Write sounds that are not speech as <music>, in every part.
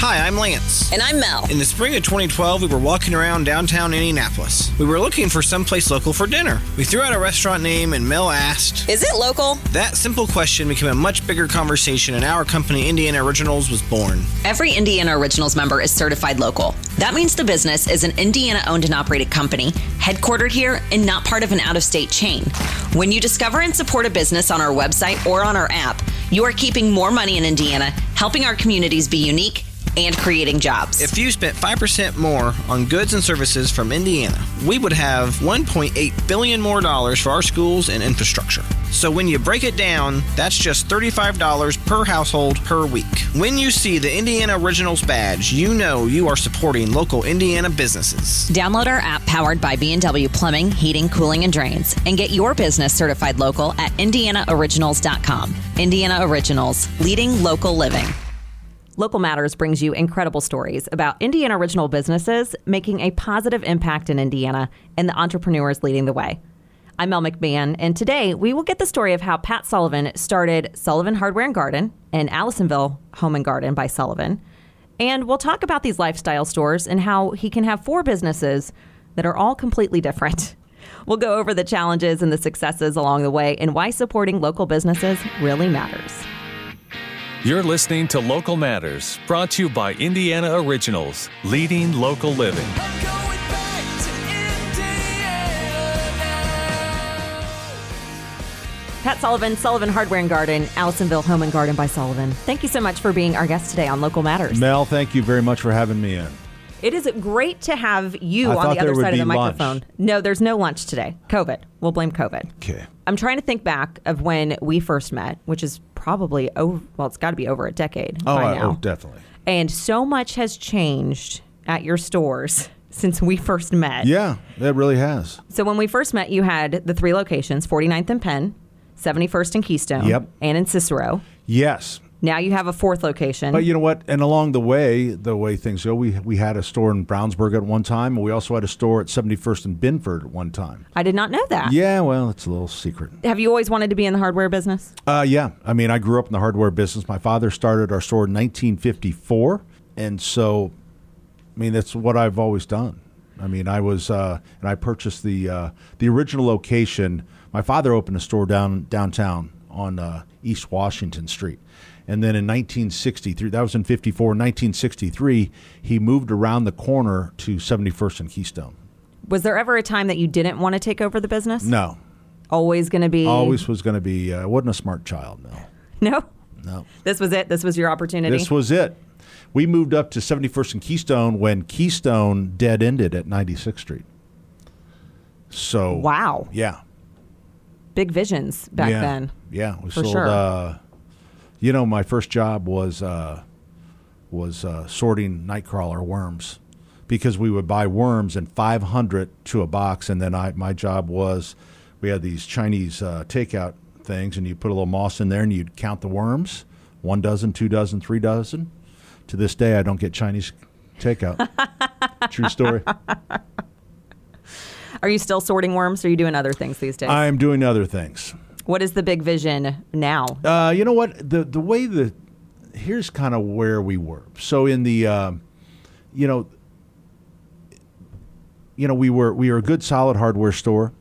Hi, I'm Lance. And I'm Mel. In the spring of 2012, we were walking around downtown Indianapolis. We were looking for someplace local for dinner. We threw out a restaurant name, and Mel asked, Is it local? That simple question became a much bigger conversation, and our company, Indiana Originals, was born. Every Indiana Originals member is certified local. That means the business is an Indiana owned and operated company, headquartered here, and not part of an out of state chain. When you discover and support a business on our website or on our app, you are keeping more money in Indiana, helping our communities be unique and creating jobs. If you spent 5% more on goods and services from Indiana, we would have 1.8 billion more dollars for our schools and infrastructure. So when you break it down, that's just $35 per household per week. When you see the Indiana Originals badge, you know you are supporting local Indiana businesses. Download our app powered by B&W Plumbing, Heating, Cooling and Drains and get your business certified local at indianaoriginals.com. Indiana Originals, leading local living. Local Matters brings you incredible stories about Indiana original businesses making a positive impact in Indiana and the entrepreneurs leading the way. I'm Mel McMahon, and today we will get the story of how Pat Sullivan started Sullivan Hardware and Garden and Allisonville Home and Garden by Sullivan. And we'll talk about these lifestyle stores and how he can have four businesses that are all completely different. <laughs> We'll go over the challenges and the successes along the way and why supporting local businesses really matters. You're listening to Local Matters, brought to you by Indiana Originals, leading local living. Pat Sullivan, Sullivan Hardware and Garden, Allisonville Home and Garden by Sullivan. Thank you so much for being our guest today on Local Matters. Mel, thank you very much for having me in. It is great to have you I on the other side of the lunch. microphone. No, there's no lunch today. COVID. We'll blame COVID. Okay. I'm trying to think back of when we first met, which is probably over, well, it's got to be over a decade Oh, by I- oh, now. oh, definitely. And so much has changed at your stores <laughs> since we first met. Yeah, that really has. So when we first met, you had the three locations 49th and Penn, 71st and Keystone, Yep. and in Cicero. Yes. Now you have a fourth location. But you know what? And along the way, the way things go, we we had a store in Brownsburg at one time, and we also had a store at 71st and Binford at one time. I did not know that. Yeah, well, it's a little secret. Have you always wanted to be in the hardware business? Uh, yeah, I mean, I grew up in the hardware business. My father started our store in 1954, and so, I mean, that's what I've always done. I mean, I was, uh, and I purchased the uh, the original location. My father opened a store down downtown on uh, East Washington Street, and then in 1963, that was in 54. 1963, he moved around the corner to 71st and Keystone. Was there ever a time that you didn't want to take over the business? No, Always going to be. always was going to be. Uh, wasn't a smart child. No, No. no. This was it. This was your opportunity. This was it. We moved up to 71st and Keystone when Keystone dead ended at 96th Street. So wow. yeah, Big visions back yeah, then. Yeah, we For sold. sure. Uh, you know, my first job was uh, was uh, sorting nightcrawler worms because we would buy worms in 500 to a box, and then I my job was we had these Chinese uh, takeout things, and you put a little moss in there, and you'd count the worms, one dozen, two dozen, three dozen. To this day, I don't get Chinese takeout. <laughs> True story. Are you still sorting worms or are you doing other things these days? I'm doing other things. What is the big vision now? Uh, you know what? The the way the here's kind of where we were. So in the, um, you know, you know, we were we were a good solid hardware store,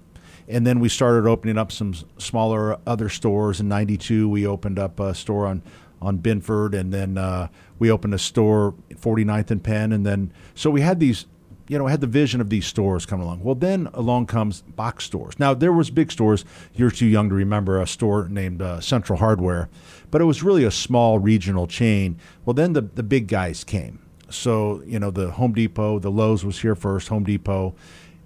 and then we started opening up some smaller other stores. In '92, we opened up a store on on Binford, and then uh, we opened a store 49th and Penn, and then so we had these. You know, had the vision of these stores coming along. Well, then along comes box stores. Now there was big stores. You're too young to remember a store named uh, Central Hardware, but it was really a small regional chain. Well, then the the big guys came. So you know, the Home Depot, the Lowe's was here first. Home Depot,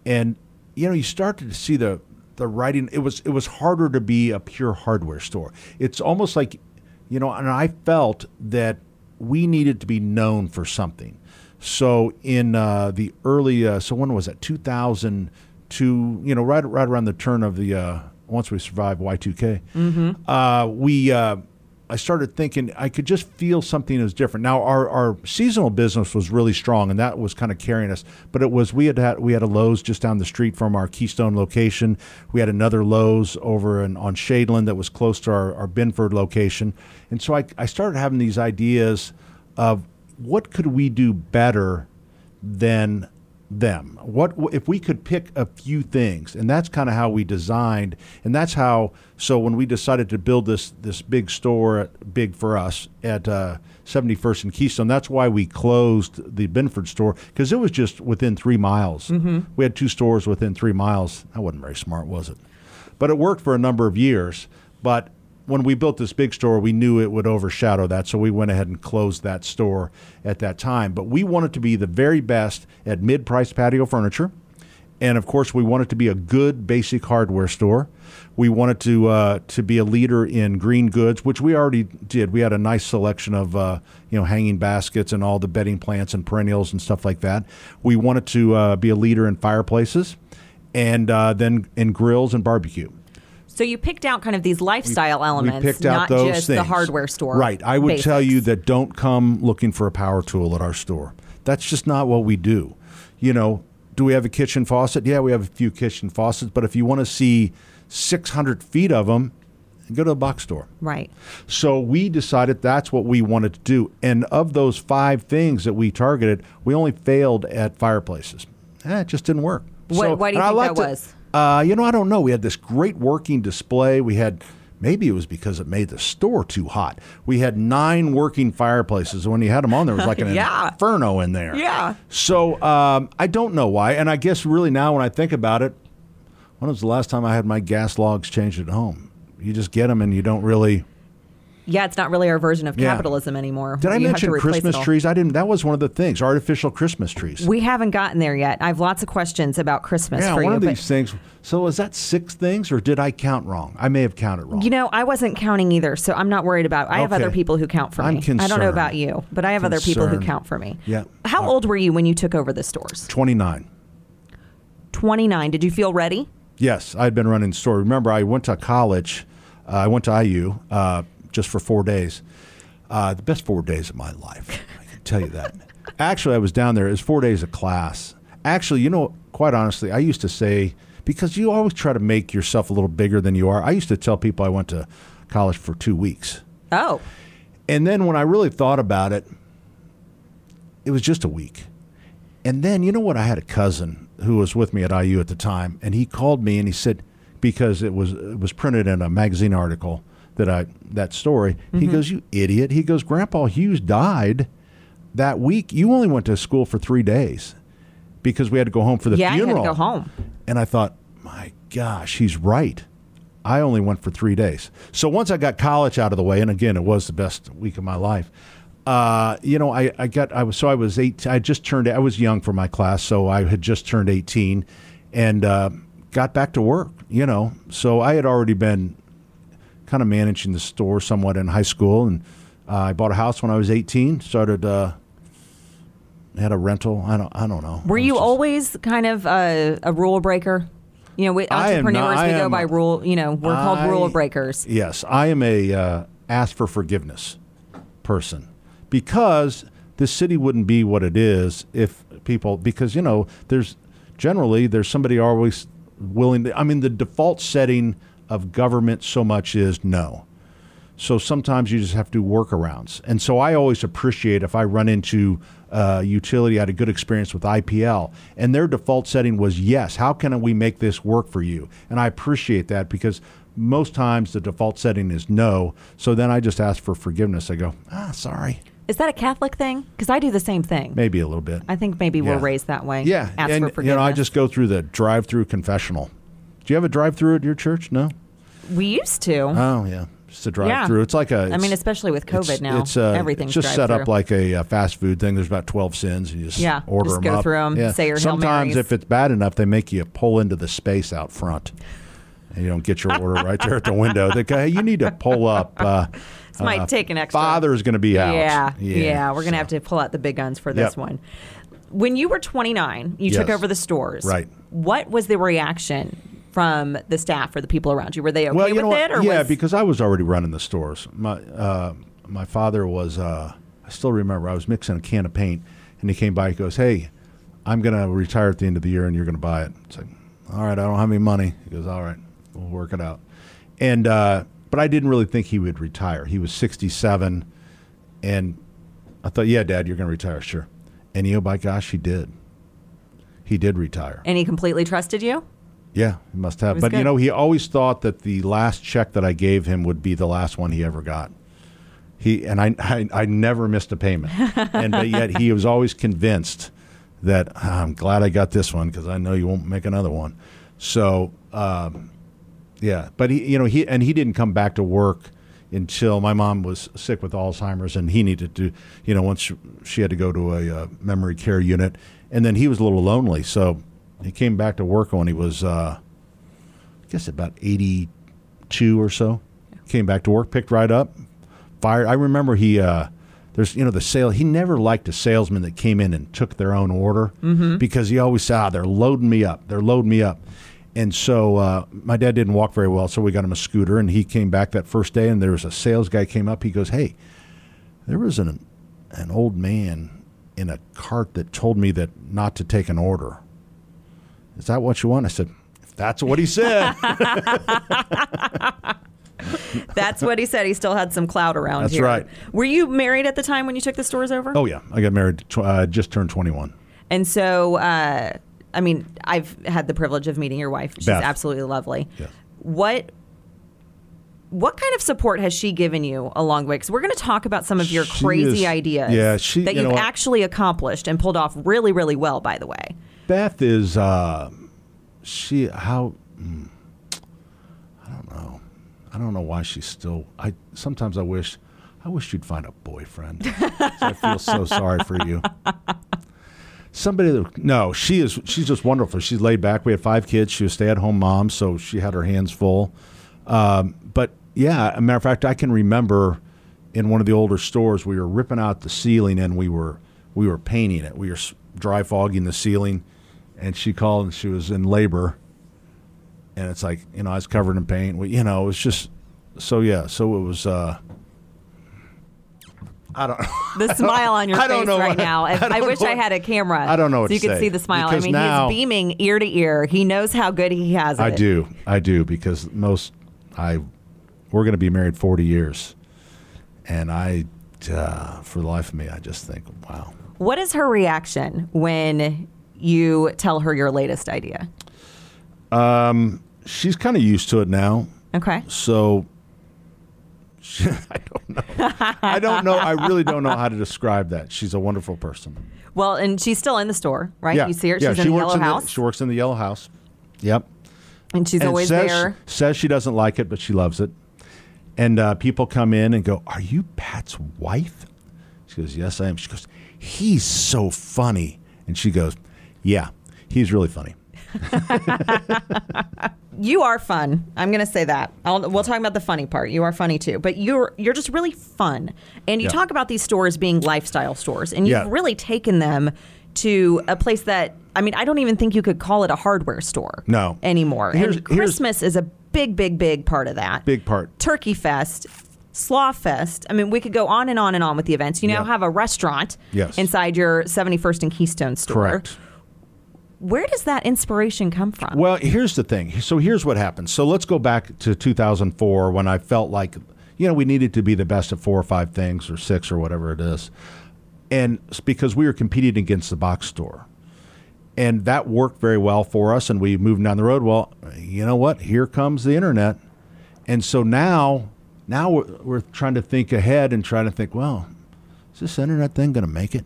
and you know, you started to see the the writing. It was it was harder to be a pure hardware store. It's almost like, you know, and I felt that we needed to be known for something. So in uh, the early, uh, so when was it? 2002. You know, right right around the turn of the uh, once we survived Y2K, uh, we. Uh, I started thinking I could just feel something that was different. Now our, our seasonal business was really strong, and that was kind of carrying us. But it was we had, had we had a Lowe's just down the street from our Keystone location. We had another Lowe's over in, on Shadeland that was close to our, our Binford location, and so I, I started having these ideas of what could we do better than them? What if we could pick a few things? And that's kind of how we designed, and that's how. So when we decided to build this this big store, at, big for us at uh, 71st and Keystone, that's why we closed the Binford store because it was just within three miles. Mm-hmm. We had two stores within three miles. That wasn't very smart, was it? But it worked for a number of years. But when we built this big store, we knew it would overshadow that, so we went ahead and closed that store at that time. But we wanted to be the very best at mid priced patio furniture. And of course, we wanted to be a good basic hardware store. We wanted to uh, to be a leader in green goods, which we already did. We had a nice selection of uh, you know hanging baskets and all the bedding plants and perennials and stuff like that. We wanted to uh, be a leader in fireplaces, and uh, then in grills and barbecue. So you picked out kind of these lifestyle we elements, picked out not those just the hardware store. Right. I would tell you that don't come looking for a power tool at our store. That's just not what we do. You know, do we have a kitchen faucet? Yeah, we have a few kitchen faucets, but if you want to see 600 feet of them, go to a box store. Right. So we decided that's what we wanted to do. And of those five things that we targeted, we only failed at fireplaces. Eh, it just didn't work. What- So- why do you and I think that it. was? Uh, you know, I don't know. We had this great working display. We had maybe it was because it made the store too hot. We had nine working fireplaces. When you had them on, there was like an <laughs> Yeah. inferno in there. Yeah. So um, I don't know why. And I guess really now when I think about it, when was the last time I had my gas logs changed at home? You just get them and you don't really. Yeah, it's not really our version of Yeah. capitalism anymore. Did I You have to mention Christmas trees? I didn't. That was one of the things. Artificial Christmas trees. We haven't gotten there yet. I have lots of questions about Christmas yeah, for one you. of these things. So is that six things, or did I count wrong? I may have counted wrong. You know, I wasn't counting either, so I'm not worried about. I have other people who count for I'm me. I don't know about you, but I have other people who count for me. Yeah. How Uh, old were you when you took over the stores? Twenty nine. 29. Did you feel ready? Yes, I had been running the store. Remember, I went to college. Uh, I went to IU uh, just for four days. Uh, the best four days of my life. I can tell you that. <laughs> Actually, I was down there. It was four days of class. Actually, you know, quite honestly, I used to say because you always try to make yourself a little bigger than you are. I used to tell people I went to college for two weeks. Oh, And then when I really thought about it, it was just a week. And then, you know what? I had a cousin who was with me at IU at the time, and he called me and he said, because it was it was printed in a magazine article that I that story. He Mm-hmm. goes, "You idiot!" He goes, "Grandpa Hughes died that week. You only went to school for three days because we had to go home for the yeah, funeral." to go home. And I thought, my gosh, he's right. I only went for three days. So once I got college out of the way, and again, it was the best week of my life. Uh, you know, I, I got I was so I was eight. I just turned. I was young for my class, so I had just turned eighteen, and uh, got back to work. You know, so I had already been kind of managing the store somewhat in high school, and uh, I bought a house when I was eighteen. Started uh, had a rental. I don't I don't know. Were you just- always kind of a, a rule breaker? You know, we entrepreneurs, not- I we go by rule. You know, we're called rule breakers. Yes, I am a uh, ask for forgiveness person because this city wouldn't be what it is if people because you know there's generally there's somebody always willing to I mean the default setting of government so much is no. So sometimes you just have to do workarounds. And so I always appreciate if I run into uh, utility. I had a good experience with IPL, and their default setting was yes. How can we make this work for you? And I appreciate that because most times the default setting is no. So then I just ask for forgiveness. I go, ah, sorry, Is that a Catholic thing? Because I do the same thing. maybe a little bit. I think maybe we're raised that way. yeah, Ask and for forgiveness. you know I just go through the drive-through confessional. Do you have a drive-through at your church? No. We used to. Oh yeah, just a drive-through. It's like a. I mean, especially with COVID it's, now, it's uh, everything's it's just set up like a, uh fast food thing. There's about twelve sins, and you just Yeah, order just them go up. through 'em, Yeah. say your Sometimes, if it's bad enough, they make you pull into the space out front, and you don't get your order right there at the window. They go, "Hey, you need to pull up." Uh, <laughs> This might take an extra. Father's going to be out. Yeah, yeah, we're gonna so- have to pull out the big guns for Yep. this one. When you were 29, you took over the stores. Right. What was the reaction from the staff or the people around you? Were they okay well, you with know it, or yeah, was, because I was already running the stores. My uh, my father was. Uh, I still remember. I was mixing a can of paint, and he came by. He goes, "Hey, I'm going to retire at the end of the year, and you're going to buy it." It's like, "All right, I don't have any money." He goes, "All right, we'll work it out." And uh, but I didn't really think he would retire. He was 67, and I thought, yeah, Dad, you're going to retire, sure. And you know, by gosh, he did. He did retire. And he completely trusted you? Yeah, he must have. But you know, he always thought that the last check that I gave him would be the last one he ever got. He and I, I, I never missed a payment, and but yet he was always convinced that "Ah, I'm glad I got this one because I know you won't make another one. So, um, yeah, but he, you know, he and he didn't come back to work until my mom was sick with Alzheimer's, and he needed to, you know, once she, she had to go to a uh, memory care unit, and then he was a little lonely, so he came back to work when he was, uh, I guess, about eighty-two or so. Came back to work, picked right up, fired. I remember he. Uh, there's, you know, the sale. He never liked a salesman that came in and took their own order because he always said, "Ah, they're loading me up. They're loading me up." And so uh, my dad didn't walk very well, so we got him a scooter. And he came back that first day, and there was a sales guy came up. He goes, "Hey, there was an an old man in a cart that told me that not to take an order. Is that what you want?" I said, "If that's what he said." <laughs> That's what he said. He still had some clout around That's here. right. Were you married at the time when you took the stores over? oh yeah, I got married. Tw- uh, just turned twenty-one. And so, uh, I mean, I've had the privilege of meeting your wife. She's Beth. absolutely lovely. Yes. What what kind of support has she given you along the way? Because we're going to talk about some of your She crazy is- ideas yeah, she- that you know you've what? actually accomplished and pulled off really, really well. By the way, Beth is uh, she how mm, I don't know. I don't know why she's still. I sometimes I wish I wish you'd find a boyfriend. <laughs> I feel so sorry for you. Somebody that no, she is she's just wonderful. She's laid back. We had five kids. She was stay at home mom, so she had her hands full. Um, but yeah, a matter of fact, I can remember in one of the older stores we were ripping out the ceiling and we were we were painting it. We were dry fogging the ceiling, and she called and she was in labor. And it's like you know I was covered in paint. You know it was just so yeah. So it was. Uh, I don't. <laughs> the smile on your <laughs> I don't face know right what- now. <laughs> I I, wish I had a camera. I don't know what so you could see the smile. because I mean, now- he's beaming ear to ear. He knows how good he has it. I do. I do because most I we're going to be married 40 years. And I uh, for the life of me I just think, wow. What is her reaction when you tell her your latest idea? She's kind of used to it now. Okay. So <laughs> I don't know. I don't know. I really don't know how to describe that. She's a wonderful person. Well, and she's still in the store, right? Yeah. You see her. Yeah, She's she in the yellow in house, she works in the yellow house. Yep. and she's and always says, there. Says she doesn't like it, but she loves it. And uh, people come in and go, "Are you Pat's wife?" She goes, "Yes, I am." She goes, "He's so funny," and she goes, "Yeah, he's really funny." <laughs> You are fun. I'm going to say that. I'll, we'll talk about the funny part. You are funny too, but you're you're just really fun. And you Yeah. talk about these stores being lifestyle stores, and you've Yeah. really taken them to a place that I mean, I don't even think you could call it a hardware store. No. anymore. Here's- and Christmas is a big, big, big part of that. Big part. Turkey Fest. Slaw Fest. I mean, we could go on and on and on with the events. You now Yeah. have a restaurant Yes. inside your 71st and Keystone store. Correct. Where does that inspiration come from? Well, here's the thing. So here's what happened. So let's go back to 2004 when I felt like, you know, we needed to be the best at four or five things or six or whatever it is. And because we were competing against the box store. And that worked very well for us. And we moved down the road. Well, you know what? Here comes the internet. And so now, now we're, we're trying to think ahead and trying to think, well, is this internet thing going to make it?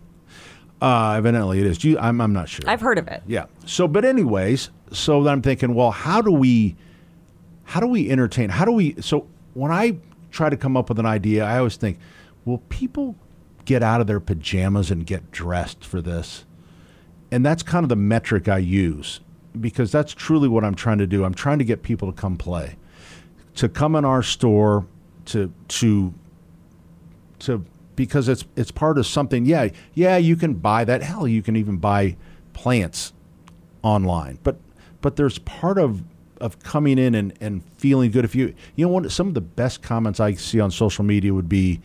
Uh, evidently it is. You, I'm, I'm not sure. I've heard of it. Yeah. So, but anyways, so then I'm thinking, well, how do we, how do we entertain? How do we? So when I try to come up with an idea, I always think, will people get out of their pajamas and get dressed for this? And that's kind of the metric I use because that's truly what I'm trying to do. I'm trying to get people to come play, to come in our store, to to to because it's it's part of something. Yeah, yeah, you can buy that. Hell, you can even buy plants online. But but there's part of of coming in and, and feeling good. If you you know what some of the best comments I see on social media would be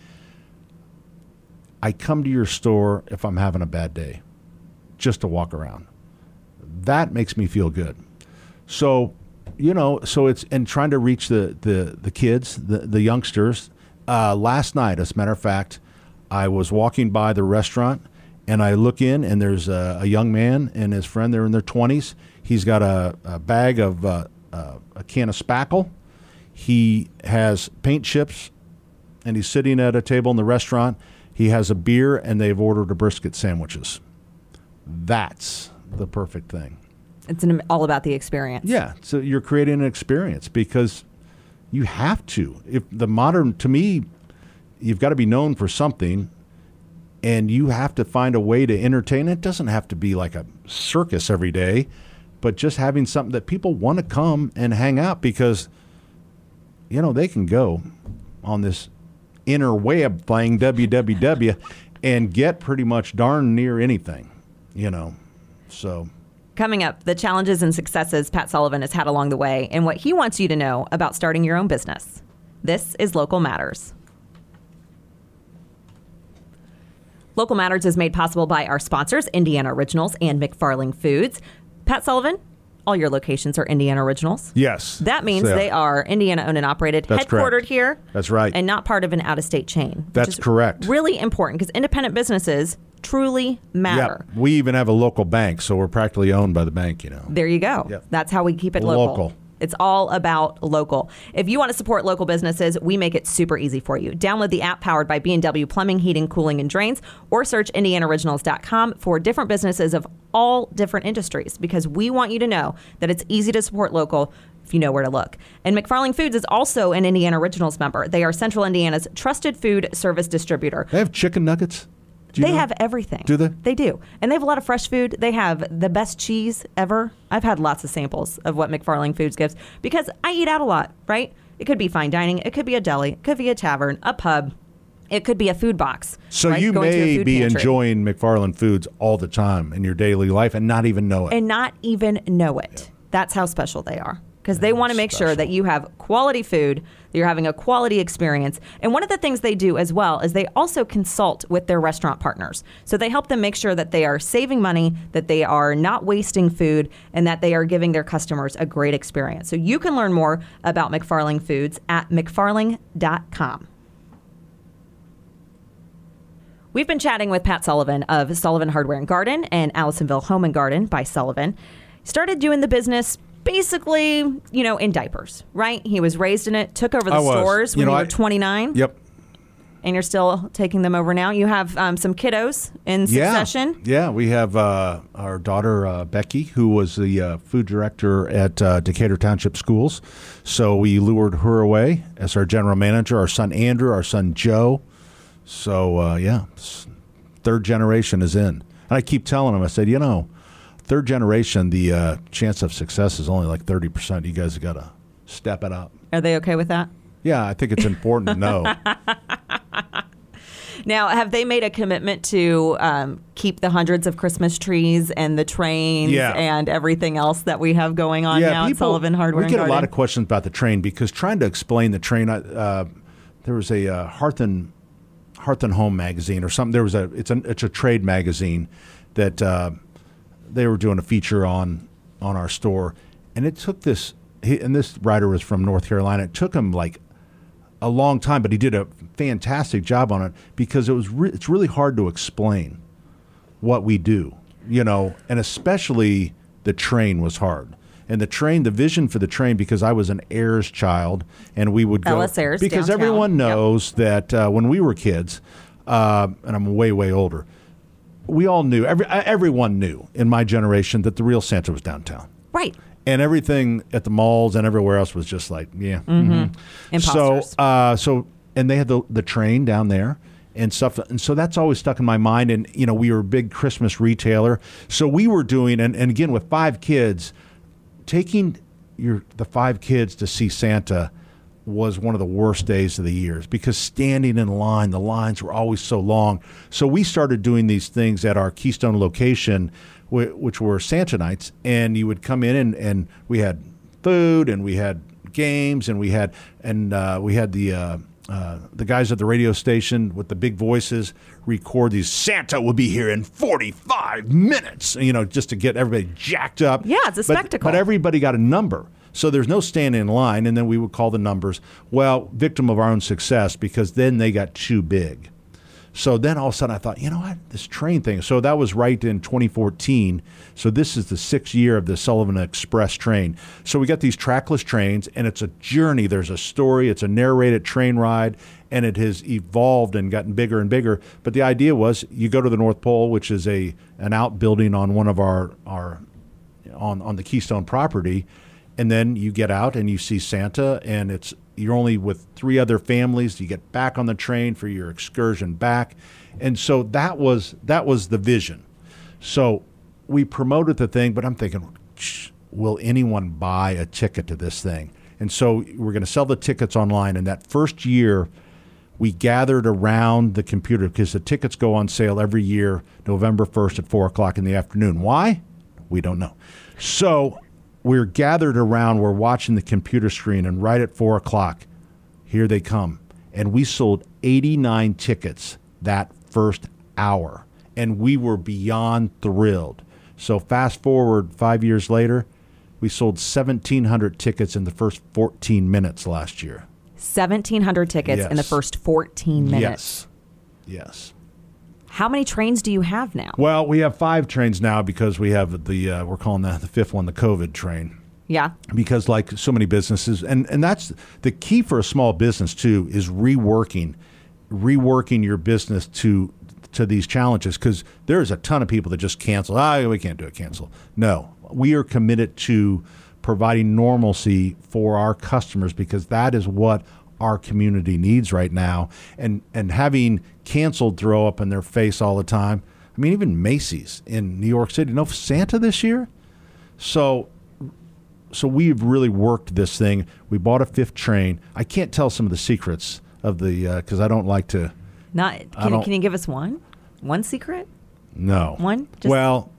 I come to your store if I'm having a bad day, just to walk around. That makes me feel good. So, you know, so it's and trying to reach the the the kids, the the youngsters. Uh, last night, as a matter of fact, I was walking by the restaurant and I look in and there's a, a young man and his friend. They're in their 20s. He's got a, a bag of uh, uh, a can of spackle. He has paint chips and he's sitting at a table in the restaurant. He has a beer and they've ordered a brisket sandwiches. That's the perfect thing. It's an, all about the experience. Yeah, so you're creating an experience because you have to. If the modern, to me, you've got to be known for something, and you have to find a way to entertain. It doesn't have to be like a circus every day, but just having something that people want to come and hang out because, you know, they can go on this inner web thing, www, and get pretty much darn near anything, you know. So Coming up, the challenges and successes Pat Sullivan has had along the way and what he wants you to know about starting your own business. This is Local Matters. Local Matters is made possible by our sponsors, Indiana Originals and McFarling Foods. Pat Sullivan, all your locations are Indiana Originals. yes, That means So- they are Indiana owned and operated, That's headquartered correct. here. That's right. And not part of an out of state chain. That's correct. Really important because independent businesses truly matter. Yep. We even have a local bank, so we're practically owned by the bank, you know. There you go. Yep. That's how we keep it local. Local. It's all about local. If you want to support local businesses, we make it super easy for you. Download the app powered by B&W Plumbing, Heating, Cooling, and Drains, or search IndianaOriginals.com for different businesses of all different industries because we want you to know that it's easy to support local if you know where to look. And McFarling Foods is also an Indiana Originals member. They are Central Indiana's trusted food service distributor. They have chicken nuggets. They know? have everything. Do they? They do. And they have a lot of fresh food. They have the best cheese ever. I've had lots of samples of what McFarling Foods gives because I eat out a lot, right? It could be fine dining, it could be a deli, it could be a tavern, a pub, it could be a food box. So right? you Going may be pantry enjoying McFarling foods all the time in your daily life and not even know it. and not even know it. That's how special they are. Because they want to make sure that you have quality food, that you're having a quality experience. And one of the things they do as well is they also consult with their restaurant partners. So they help them make sure that they are saving money, that they are not wasting food, and that they are giving their customers a great experience. So you can learn more about McFarling Foods at McFarling.com. We've been chatting with Pat Sullivan of Sullivan Hardware and Garden and Allisonville Home and Garden by Sullivan. Started doing the business basically, you know, in diapers, right? He was raised in it, took over the I was. stores You when know, you I- were 29, Yep. and you're still taking them over now. You have um, some kiddos in succession. Yeah. Yeah. We have uh, our daughter, uh, Becky, who was the uh, food director at uh, Decatur Township Schools. So we lured her away as our general manager, our son, Andrew, our son, Joe. So, uh, yeah, s- third generation is in. And I keep telling him, I said, you know, third generation, the uh, chance of success is only like 30%. You guys have got to step it up. Are they okay with that? Yeah, I think it's important to know. <laughs> Now, have they made a commitment to um, keep the hundreds of Christmas trees and the trains Yeah. and everything else that we have going on now at Sullivan Hardware We get a lot of questions about the train because trying to explain the train. Uh, there was a uh, Hearth and Hearth and Home magazine or something. There was a it's a it's a trade magazine that uh, they were doing a feature on on our store, and it took this. He, and this writer was from North Carolina. It took him like a long time, but he did a fantastic job on it because it was re- it's really hard to explain what we do, you know, and especially the train was hard. And the train, the vision for the train, because I was an Ayres child, and we would go L. S. Ayres, because downtown. everyone Yep. knows that uh, when we were kids, uh, and I'm way way older, we all knew every uh, everyone knew in my generation that the real Santa was downtown Right. and everything at the malls and everywhere else was just like yeah. mhm. So uh, so and they had the the train down there and stuff, and so that's always stuck in my mind. And you know, we were a big Christmas retailer, so we were doing and, and again with five kids, taking your the five kids to see Santa was one of the worst days of the years because standing in line, the lines were always so long. So we started doing these things at our Keystone location, which were Santa nights, and you would come in and, and we had food and we had games and we had and uh, we had the uh, uh, the guys at the radio station with the big voices record these. Santa will be here in forty five minutes, you know, just to get everybody jacked up. Yeah, it's a But- spectacle. But everybody got a number. So there's no standing in line, and then we would call the numbers. Well, victim of our own success because then they got too big. So then all of a sudden I thought, you know what, this train thing. So that was right in 2014. So this is the sixth year of the Sullivan Express train. So we got these trackless trains, and it's a journey. There's a story. It's a narrated train ride, and it has evolved and gotten bigger and bigger. But the idea was you go to the North Pole, which is a an outbuilding on one of our our on on the Keystone property, and then you get out and you see Santa, and it's you're only with three other families. You get back on the train for your excursion back, and so that was that was the vision. So we promoted the thing, but I'm thinking, will anyone buy a ticket to this thing? And so we're going to sell the tickets online. And that first year, we gathered around the computer because the tickets go on sale every year, November 1st at 4 o'clock in the afternoon. Why? We don't know. So we're gathered around, we're watching the computer screen, and right at 4 o'clock, here they come. And we sold 89 tickets that first hour. And we were beyond thrilled. So fast forward five years later, we sold 1,700 tickets in the first 14 minutes last year. 1,700 tickets Yes. in the first 14 minutes. Yes. Yes. How many trains do you have now? Well, we have five trains now because we have the uh, we're calling that the fifth one the COVID train. Yeah. because like so many businesses and and that's the key for a small business too is reworking reworking your business to to these challenges because there's a ton of people that just cancel ah we can't do it cancel no we are committed to providing normalcy for our customers because that is what our community needs right now and and having canceled throw up in their face all the time i mean even macy's in new york city no santa this year so so we've really worked this thing. We bought a fifth train. I can't tell some of the secrets of the uh, because I don't like to. Not can, can you give us one? One secret? No. One? Just- well,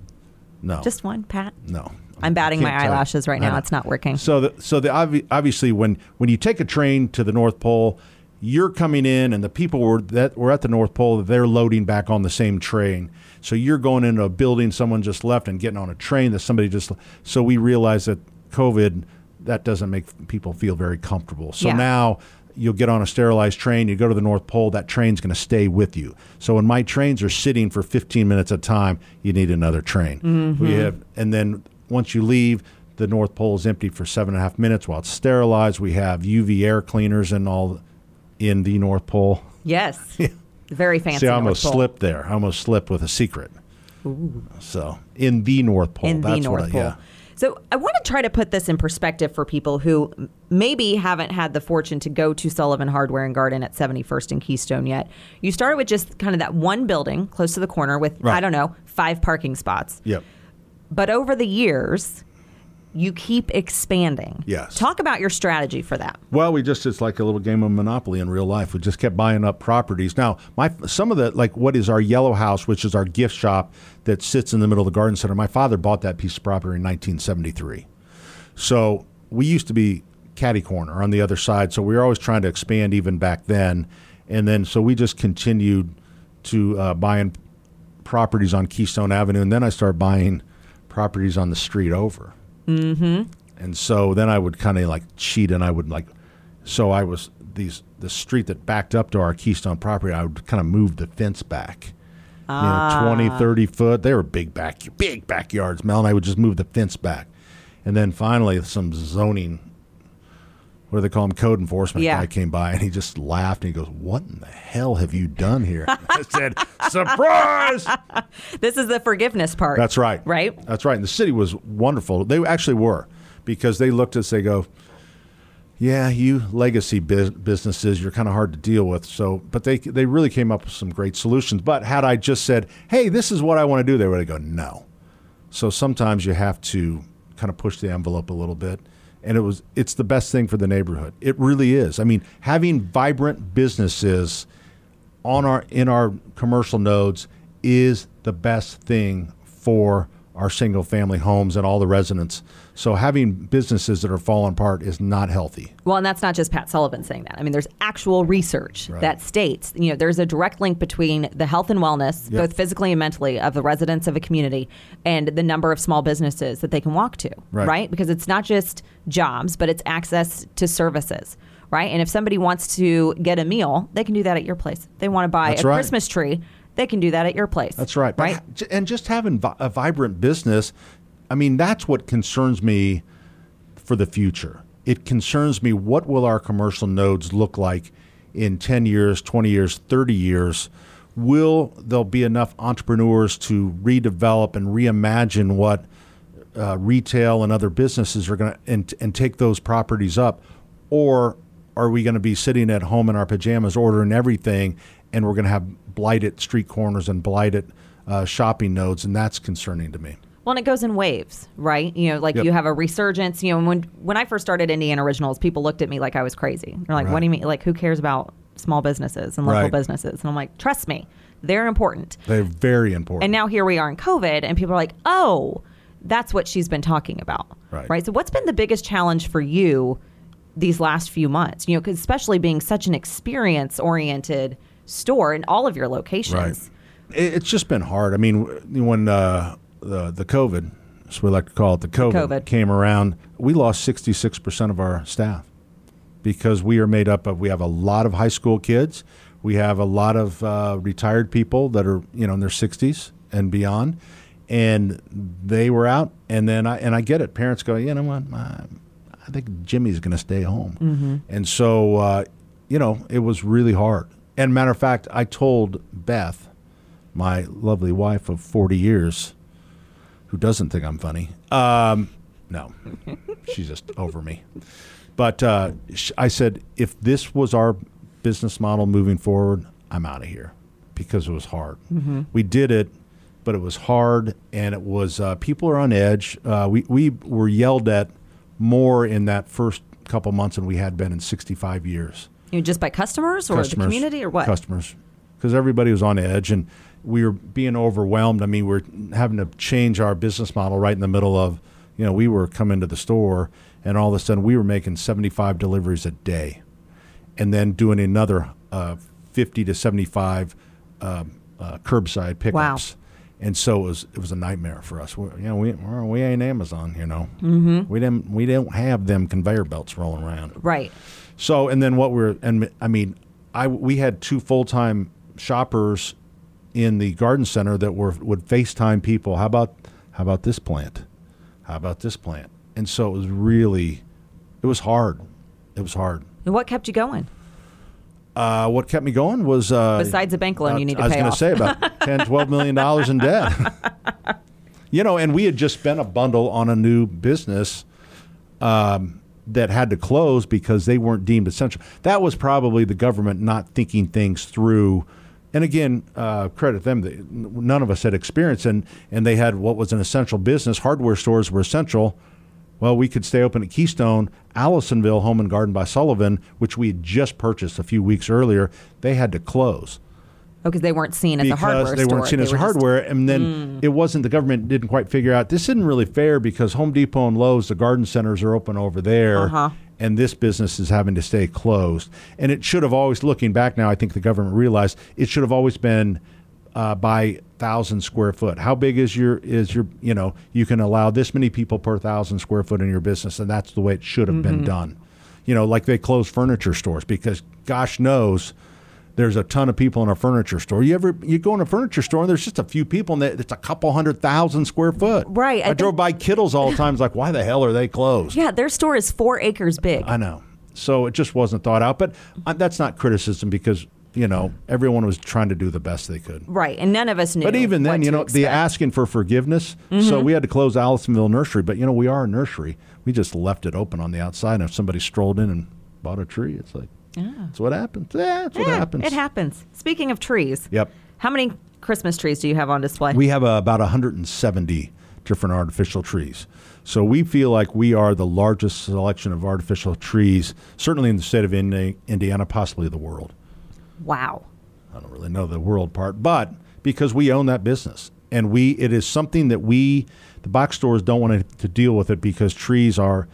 no. Just one, Pat? no. I'm batting my eyelashes right now. It's not working. So the so the obvi- obviously when when you take a train to the North Pole, you're coming in and the people were that were at the North Pole, they're loading back on the same train. So you're going into a building someone just left and getting on a train that somebody just so we realize that COVID that doesn't make people feel very comfortable. So Yeah. now you'll get on a sterilized train, you go to the North Pole, that train's going to stay with you. So when my trains are sitting for 15 minutes at a time, you need another train. Mm-hmm. We have, and then once you leave, the North Pole is empty for seven and a half minutes while it's sterilized. We have UV air cleaners and all in the North Pole. Yes. <laughs> Very fancy. See, I almost slipped there. I almost slipped with a secret. Ooh. So in the North Pole, in that's the North what I, Pole. yeah. So I want to try to put this in perspective for people who maybe haven't had the fortune to go to Sullivan Hardware and Garden at 71st and Keystone yet. You started with just kind of that one building close to the corner with I don't know five parking spots, Yep. But over the years. You keep expanding. Yes. Talk about your strategy for that. Well, we just it's like a little game of Monopoly in real life. We just kept buying up properties. Now, my some of the like what is our yellow house, which is our gift shop that sits in the middle of the garden center. My father bought that piece of property in 1973. So we used to be catty corner on the other side. So we were always trying to expand even back then. And then so we just continued to uh, buying properties on Keystone Avenue, and then I started buying properties on the street over. Mm-hmm. And so then I would kind of like cheat and I would like, so I was these, the street that backed up to our Keystone property, I would kind of move the fence back. You know, ah. 20, 30 foot. They were big back, big backyards, Mel, and I would just move the fence back. And then finally, some zoning, what do they call him, code enforcement Yeah. guy came by and he just laughed and he goes, What in the hell have you done here? I said, <laughs> Surprise! This is the forgiveness part. That's right. Right? That's right. And the city was wonderful. They actually were because they looked at us, they go, yeah, you legacy bus- businesses, you're kind of hard to deal with. So, but they they really came up with some great solutions. But had I just said, "Hey, this is what I want to do," they would have gone, "No." So sometimes you have to kind of push the envelope a little bit, and it was it's the best thing for the neighborhood. It really is. I mean, having vibrant businesses on our in our commercial nodes is the best thing for our single family homes and all the residents. So having businesses that are falling apart is not healthy. Well, and that's not just Pat Sullivan saying that. I mean, there's actual research Right. that states, you know, there's a direct link between the health and wellness, Yep. both physically and mentally, of the residents of a community and the number of small businesses that they can walk to, Right. Because it's not just jobs, but it's access to services. right? And if somebody wants to get a meal, they can do that at your place. They want to buy That's a right. Christmas tree, they can do that at your place. That's right. Right? ha- And just having a vibrant business, I mean, that's what concerns me for the future. It concerns me what will our commercial nodes look like in 10 years, 20 years, 30 years? Will there be enough entrepreneurs to redevelop and reimagine what uh, retail and other businesses are going to and, and take those properties up? Or are we going to be sitting at home in our pajamas ordering everything and we're going to have blighted street corners and blighted uh, shopping nodes? And that's concerning to me. Well, and it goes in waves, right? You know, like Yep. you have a resurgence. You know, when when I first started Indiana Originals, people looked at me like I was crazy. They're like, "What do you mean? Like, who cares about small businesses and local Right. businesses?" And I'm like, "Trust me, they're important." They're very important. And now here we are in COVID, and people are like, "Oh, that's what she's been talking about." Right. So, what's been the biggest challenge for you these last few months? You know, 'cause especially being such an experience-oriented store in all of your locations. Right. It- It's just been hard. I mean, when uh, the the COVID, as we like to call it, the COVID, COVID. came around, we lost sixty six percent of our staff because we are made up of we have a lot of high school kids, we have a lot of uh, retired people that are you know in their sixties and beyond, and they were out. And then I and I get it. Parents go, you know what, I, I think Jimmy's going to stay home, and so uh, you know it was really hard. And matter of fact, I told Beth, my lovely wife of forty years, who doesn't think I'm funny. Um, no, <laughs> she's just over me. But uh, sh- I said, if this was our business model moving forward, I'm out of here because it was hard. We did it, but it was hard, and it was uh, people are on edge. Uh, we we were yelled at more in that first couple months than we had been in 65 years You know, just by customers or the community or what? Customers, because everybody was on edge and we were being overwhelmed. I mean, we are having to change our business model right in the middle of, you know, we were coming to the store and all of a sudden we were making 75 deliveries a day and then doing another uh, 50 to 75 um, uh, curbside pickups. Wow. And so it was it was a nightmare for us. We, you know, we we're- ain't Amazon, you know. Mm-hmm. We didn't we don't have them conveyor belts rolling around. Right. So, and then what we're, and I mean, I we had two full time shoppers in the garden center that were would FaceTime people. How about how about this plant? How about this plant? And so it was really, it was hard. It was hard. And what kept you going? Uh, what kept me going was uh, Besides a bank loan uh, you need to I was gonna say about <laughs> 10, 12 million dollars in debt. <laughs> you know, and we had just spent a bundle on a new business um, that had to close because they weren't deemed essential. That was probably the government not thinking things through. And again, uh, credit them. They, none of us had experience, and and they had what was an essential business. Hardware stores were essential. Well, we could stay open at Keystone, Allisonville Home and Garden by Sullivan, which we had just purchased a few weeks earlier. They had to close because they weren't seen as a because hardware they weren't seen as were just- hardware. And then it wasn't the government didn't quite figure out this isn't really fair because Home Depot and Lowe's, the garden centers are open over there, Uh-huh. and this business is having to stay closed. And it should have always, looking back now, I think the government realized it should have always been uh, by thousand square foot. How big is your is your you know you can allow this many people per thousand square foot in your business, and that's the way it should have Mm-hmm. been done. You know, like they close furniture stores because gosh knows there's a ton of people in a furniture store. You ever you go in a furniture store and there's just a few people and it's a couple hundred thousand square foot. Right, I, I drove by Kittle's all the time. It's like, why the hell are they closed? Yeah, their store is four acres big. I know. So it just wasn't thought out. But uh, that's not criticism because you know everyone was trying to do the best they could. right, and none of us knew. But even then, you know, the asking for forgiveness. So we had to close Allisonville Nursery. But you know, we are a nursery. We just left it open on the outside. And if somebody strolled in and bought a tree, it's like, that's what happens. Yeah, that's what Yeah, happens. It happens. Speaking of trees, Yep. How many Christmas trees do you have on display? We have uh, about 170 different artificial trees. So we feel like we are the largest selection of artificial trees, certainly in the state of Indi- Indiana, possibly the world. wow. I don't really know the world part, but because we own that business and we it is something that we the box stores don't want to, to deal with it because trees are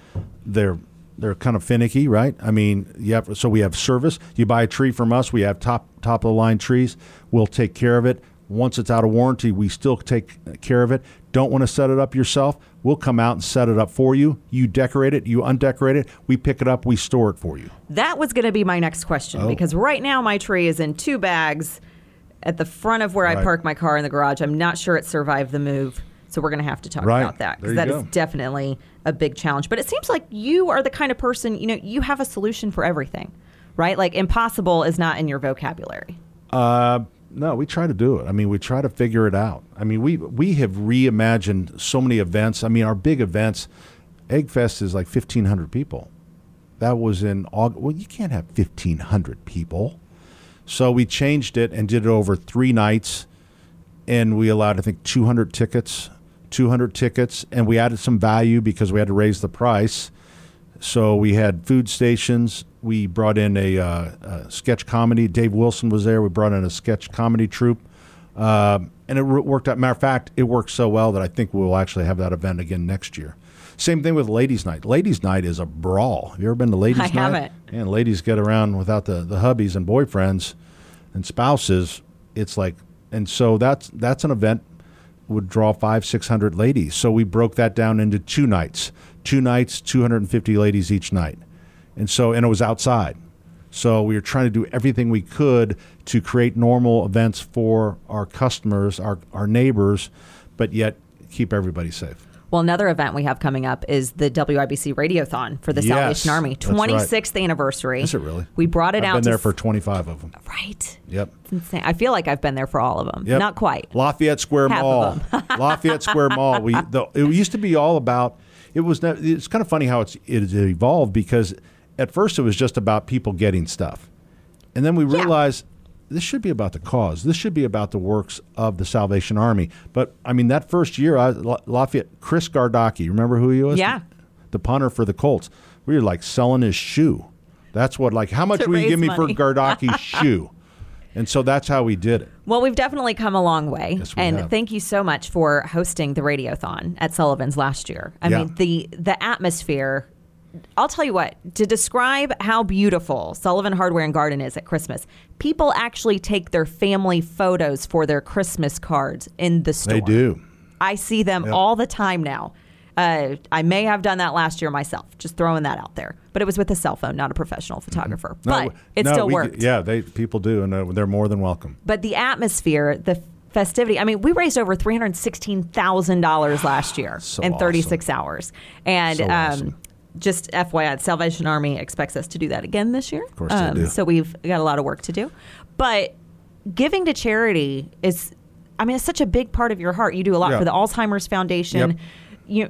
they're they're kind of finicky, right? I mean, you have, so we have service. You buy a tree from us, we have top top of the line trees. We'll take care of it. Once it's out of warranty, we still take care of it. Don't want to set it up yourself? We'll come out and set it up for you. You decorate it, you undecorate it, we pick it up, we store it for you. That was going to be my next question Oh. because right now my tree is in two bags at the front of where I park my car in the garage. I'm not sure it survived the move. So we're going to have to talk Right. about that because that is go. definitely a big challenge. But it seems like you are the kind of person, you know, you have a solution for everything, right? Like impossible is not in your vocabulary. Uh, no, we try to do it. I mean, we try to figure it out. I mean, we we have reimagined so many events. I mean, our big events, Egg Fest is like fifteen hundred people. That was in August. Well, you can't have fifteen hundred people. So we changed it and did it over three nights, and we allowed I think two hundred tickets, two hundred tickets, and we added some value because we had to raise the price. So we had food stations. We brought in a, uh, a sketch comedy. Dave Wilson was there. We brought in a sketch comedy troupe, Um and it worked out. Matter of fact, it worked so well that I think we will actually have that event again next year. Same thing with Ladies' Night. Ladies' Night is a brawl. Have you ever been to Ladies' I Night? haven't. And ladies get around without the, the hubbies and boyfriends and spouses. It's like, and so that's that's an event would draw five six hundred ladies. So we broke that down into two nights. Two nights, two hundred and fifty ladies each night, and so and it was outside. So we were trying to do everything we could to create normal events for our customers, our our neighbors, but yet keep everybody safe. Well, another event we have coming up is the WIBC Radiothon for the Yes, Salvation Army. that's right. 26th anniversary. Is it really? We brought it I've out been there for twenty five of them. Right. Yep. It's insane. I feel like I've been there for all of them. Yep. Not quite. Lafayette Square Half Mall. <laughs> Lafayette Square Mall. We the, it used to be all about. It was. It's kind of funny how it's it evolved because at first it was just about people getting stuff, and then we Yeah. This should be about the cause. This should be about the works of the Salvation Army. But I mean, that first year, I, Lafayette, Chris Gardocki, remember who he was? Yeah. the punter for the Colts. We were like selling his shoe. That's what like how much will you give me for Gardocki's <laughs> shoe? And so that's how we did it. Well, we've definitely come a long way. Yes, and have. thank you so much for hosting the Radiothon at Sullivan's last year. I Yeah. mean, the the atmosphere I'll tell you what, to describe how beautiful Sullivan Hardware and Garden is at Christmas, people actually take their family photos for their Christmas cards in the store. They do. I see them Yep. all the time now. Uh, I may have done that last year myself, just throwing that out there. But it was with a cell phone, not a professional photographer. No, but it no, still we- worked. Yeah, they people do, and uh, they're more than welcome. But the atmosphere, the festivity. I mean, we raised over three hundred sixteen thousand dollars last year So in thirty six hours, and So um, awesome. Just FYI, Salvation Army expects us to do that again this year. Of course they do. So we've got a lot of work to do, but giving to charity is. I mean, it's such a big part of your heart. You do a lot Yeah. for the Alzheimer's Foundation. Yep. You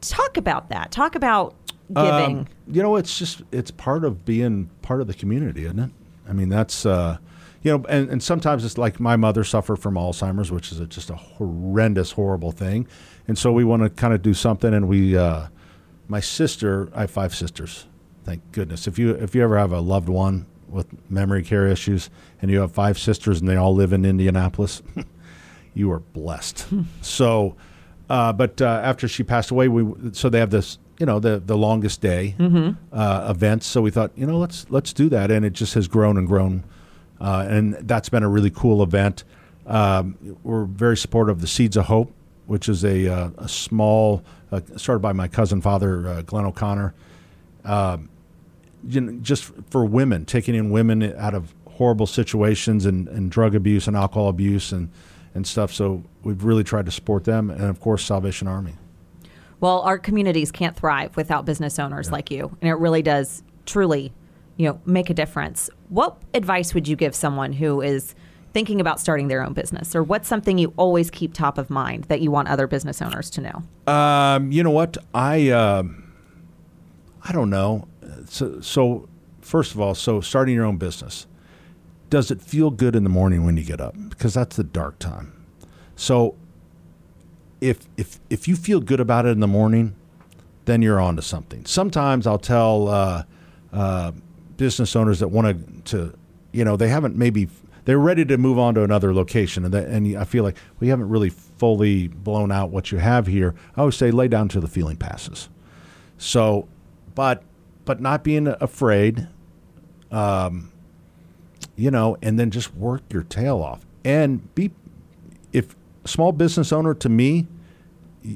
talk about that. Talk about giving. Um, you know, it's just it's part of being part of the community, isn't it? I mean, that's uh, you know, and, and sometimes it's like my mother suffered from Alzheimer's, which is a, just a horrendous, horrible thing, and so we want to kind of do something. And we, uh, my sister, I have five sisters. Thank goodness. If you if you ever have a loved one with memory care issues, and you have five sisters, and they all live in Indianapolis. <laughs> you are blessed. so, uh, but uh, after she passed away, we so they have this, you know, the the longest day uh, events. So we thought, you know, let's let's do that, and it just has grown and grown, uh, and that's been a really cool event. Um, we're very supportive of the Seeds of Hope, which is a, uh, a small uh, started by my cousin father uh, Glenn O'Connor you know, just for women, taking in women out of horrible situations and, and drug abuse and alcohol abuse and, and stuff. So we've really tried to support them. And of course, Salvation Army. Well, our communities can't thrive without business owners like you, and it really does truly, you know, make a difference. What advice would you give someone who is thinking about starting their own business, or what's something you always keep top of mind that you want other business owners to know? Um, you know what? I um I don't know. So, so first of all, so starting your own business, does it feel good in the morning when you get up? Because that's the dark time. So if if if you feel good about it in the morning, then you're on to something. Sometimes I'll tell uh, uh, business owners that want to, you know, they haven't maybe they're ready to move on to another location, and that, and I feel like we haven't really fully blown out what you have here. I always say lay down till the feeling passes. So, but but not being afraid, um, you know, and then just work your tail off and be if small business owner to me,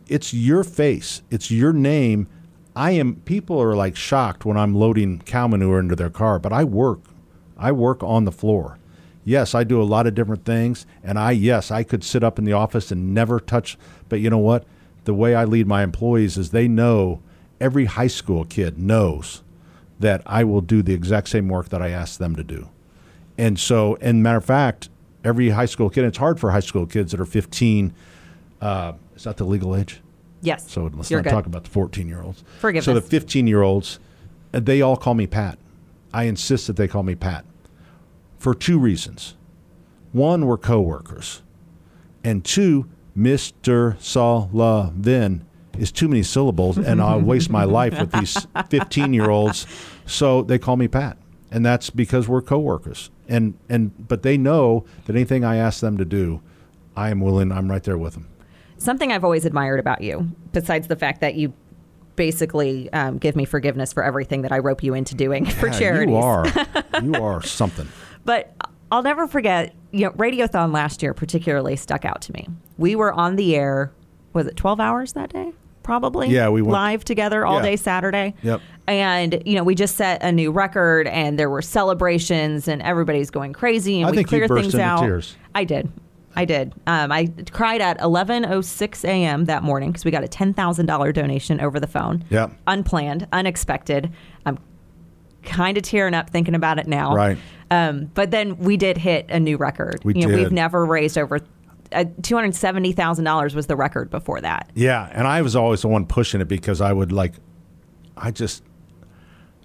it's your face, it's your name. I am. People are like shocked when I'm loading cow manure into their car, but I work. I work on the floor. Yes, I do a lot of different things, and I yes, I could sit up in the office and never touch. But you know what? The way I lead my employees is they know. Every high school kid knows that I will do the exact same work that I ask them to do. And so, and matter of fact, every high school kid, it's hard for high school kids that are 15. Uh, is that the legal age? Yes. So let's You're not good. talk about the 14 year olds. Forgiveness. So the 15 year olds, they all call me Pat. I insist that they call me Pat for two reasons. One, we're coworkers. And two, Mr. Sullivan is too many syllables, <laughs> and I'll waste my life with these 15 year olds. So they call me Pat. And that's because we're coworkers. And, and, but they know that anything I ask them to do, I am willing, I'm right there with them. Something I've always admired about you, besides the fact that you basically um, give me forgiveness for everything that I rope you into doing <laughs> for Yeah, charities. You are, <laughs> you are something. But I'll never forget, you know, Radiothon last year particularly stuck out to me. We were on the air, was it 12 hours that day? Probably. Yeah, we went- live together all Yeah. day Saturday. Yep. And you know, we just set a new record, and there were celebrations, and everybody's going crazy, and I we think you burst things into out. tears. I did. I did. Um, I cried at 11:06 a.m. that morning because we got a ten thousand dollar donation over the phone. Yep. Unplanned, unexpected. I'm kind of tearing up thinking about it now. Right. Um, but then we did hit a new record. We you know, did. We've never raised over uh, two hundred seventy thousand dollars was the record before that. Yeah, and I was always the one pushing it because I would like, I just,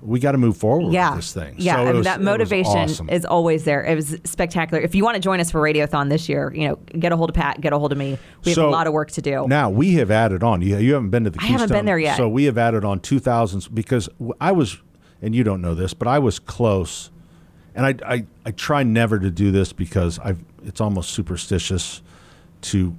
we got to move forward Yeah. with this thing. Yeah, So I mean, was- that motivation awesome. is always there. It was spectacular. If you want to join us for Radiothon this year, you know, get a hold of Pat, get a hold of me. We have So, a lot of work to do. Now we have added on. You, you haven't been to the. I haven't been there yet. So we have added on two thousands because I was, and you don't know this, but I was close, and I I, I try never to do this because I've it's almost superstitious to,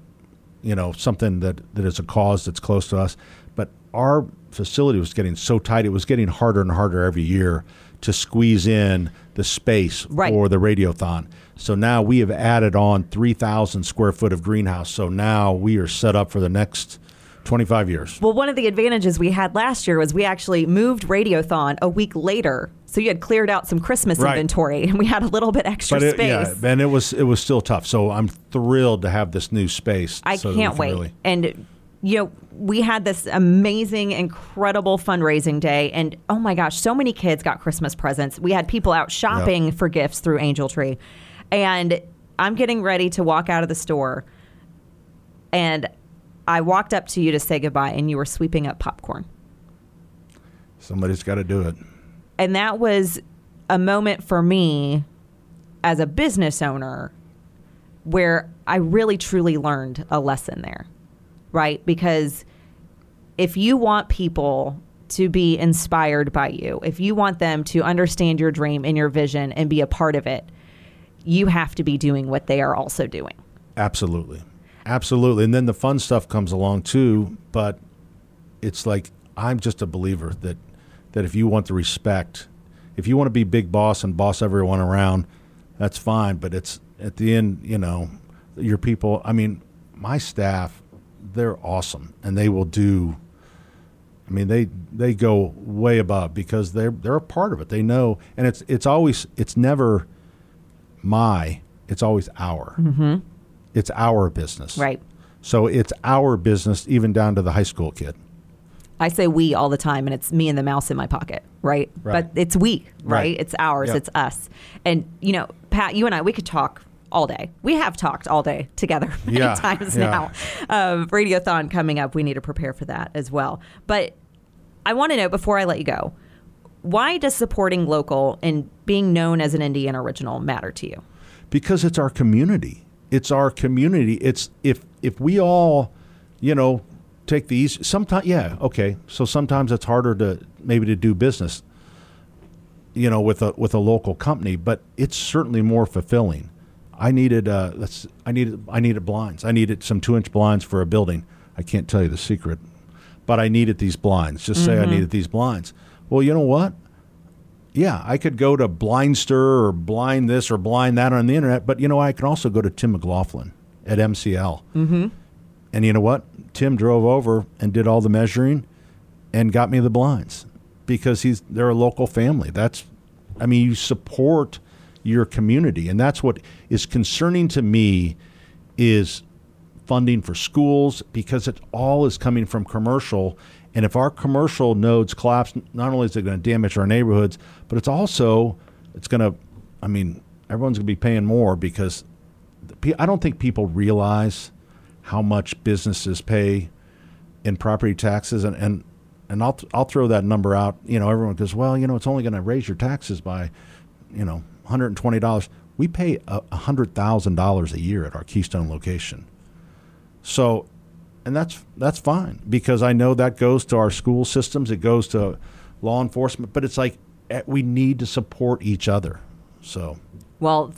you know, something that that is a cause that's close to us, but our facility was getting so tight; it was getting harder and harder every year to squeeze in the space Right. for the radiothon. So now we have added on 3,000 square foot of greenhouse. So now we are set up for the next 25 years. Well, one of the advantages we had last year was we actually moved Radiothon a week later. So you had cleared out some Christmas Right. inventory and we had a little bit extra But it, space. yeah, and it was it was still tough. So I'm thrilled to have this new space. I so can't wait. really- And you know, we had this amazing, incredible fundraising day, and oh my gosh, so many kids got Christmas presents. We had people out shopping for gifts through Angel Tree, and I'm getting ready to walk out of the store, and I walked up to you to say goodbye, and you were sweeping up popcorn. somebody's got to do it. And that was a moment for me as a business owner where I really truly learned a lesson there, right? Because if you want people to be inspired by you, if you want them to understand your dream and your vision and be a part of it, you have to be doing what they are also doing. Absolutely. Absolutely. And then the fun stuff comes along too, but it's like I'm just a believer that that if you want the respect, if you want to be big boss and boss everyone around, that's fine, but it's at the end, you know, your people, I mean, my staff, they're awesome and they will do I mean, they they go way above because they're they're a part of it. They know, and it's it's always it's never my, it's always our. Mm-hmm. It's our business, Right. So it's our business, even down to the high school kid. I say we all the time, and it's me and the mouse in my pocket, right? Right. But it's we, right? Right. It's ours, Yep. it's us. And, you know, Pat, you and I, we could talk all day. We have talked all day together <laughs> many Yeah, times yeah. now. Um, Radiothon coming up, we need to prepare for that as well. But I want to know before I let you go, why does supporting local and being known as an Indiana original matter to you? because it's our community. It's our community. It's if if we all, you know, take the easy. Sometimes, yeah, okay. So sometimes it's harder to maybe to do business, you know, with a with a local company, but it's certainly more fulfilling. I needed uh, let's I needed I needed blinds. I needed some two inch blinds for a building. I can't tell you the secret, but I needed these blinds. Just say I needed these blinds. Well, you know what? Yeah, I could go to Blindster or Blind this or Blind that on the internet, but you know I can also go to Tim McLaughlin at MCL. Mm-hmm. And you know what? Tim drove over and did all the measuring and got me the blinds because he's they're a local family. That's I mean, you support your community, and that's what is concerning to me is funding for schools because it all is coming from commercial. And if our commercial nodes collapse, not only is it going to damage our neighborhoods, but it's also it's going to. I mean, everyone's going to be paying more because I don't think people realize how much businesses pay in property taxes, and and and I'll I'll throw that number out. You know, everyone goes, well, you know, it's only going to raise your taxes by, you know, hundred and twenty dollars. We pay hundred thousand dollars a year at our Keystone location. So, and that's that's fine because I know that goes to our school systems. It goes to law enforcement, but it's like eh, we need to support each other. So, well,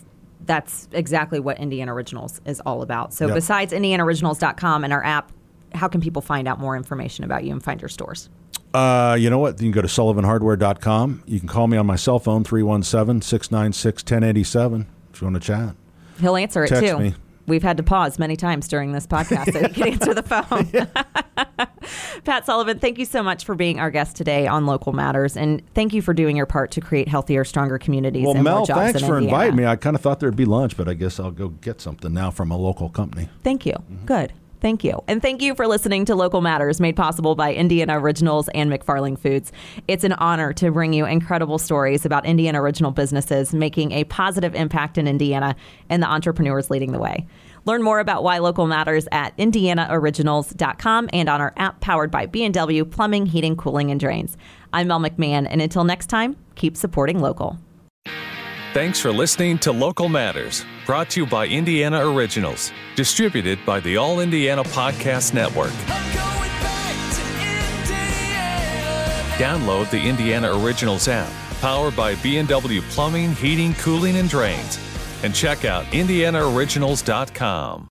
that's exactly what Indiana Originals is all about. So, yep. besides IndianaOriginals.com and our app, how can people find out more information about you and find your stores? Uh, you know what? You can go to sullivanhardware.com. You can call me on my cell phone, 317 696 1087, if you want to chat. He'll answer it Text too. Me. We've had to pause many times during this podcast so he can <laughs> answer the phone. <laughs> Pat Sullivan, thank you so much for being our guest today on Local Matters, and thank you for doing your part to create healthier, stronger communities. Well, and Mel, thanks in for Indiana. inviting me. I kind of thought there'd be lunch, but I guess I'll go get something now from a local company. Thank you. Mm-hmm. Good. Thank you. And thank you for listening to Local Matters, made possible by Indiana Originals and McFarling Foods. It's an honor to bring you incredible stories about Indiana original businesses making a positive impact in Indiana and the entrepreneurs leading the way. Learn more about why local matters at indianaoriginals.com and on our app powered by B&W Plumbing, Heating, Cooling, and Drains. I'm Mel McMahon, and until next time, keep supporting local. Thanks for listening to Local Matters, brought to you by Indiana Originals, distributed by the All Indiana Podcast Network. Download the Indiana Originals app, powered by B&W Plumbing, Heating, Cooling, and Drains and check out IndianaOriginals.com.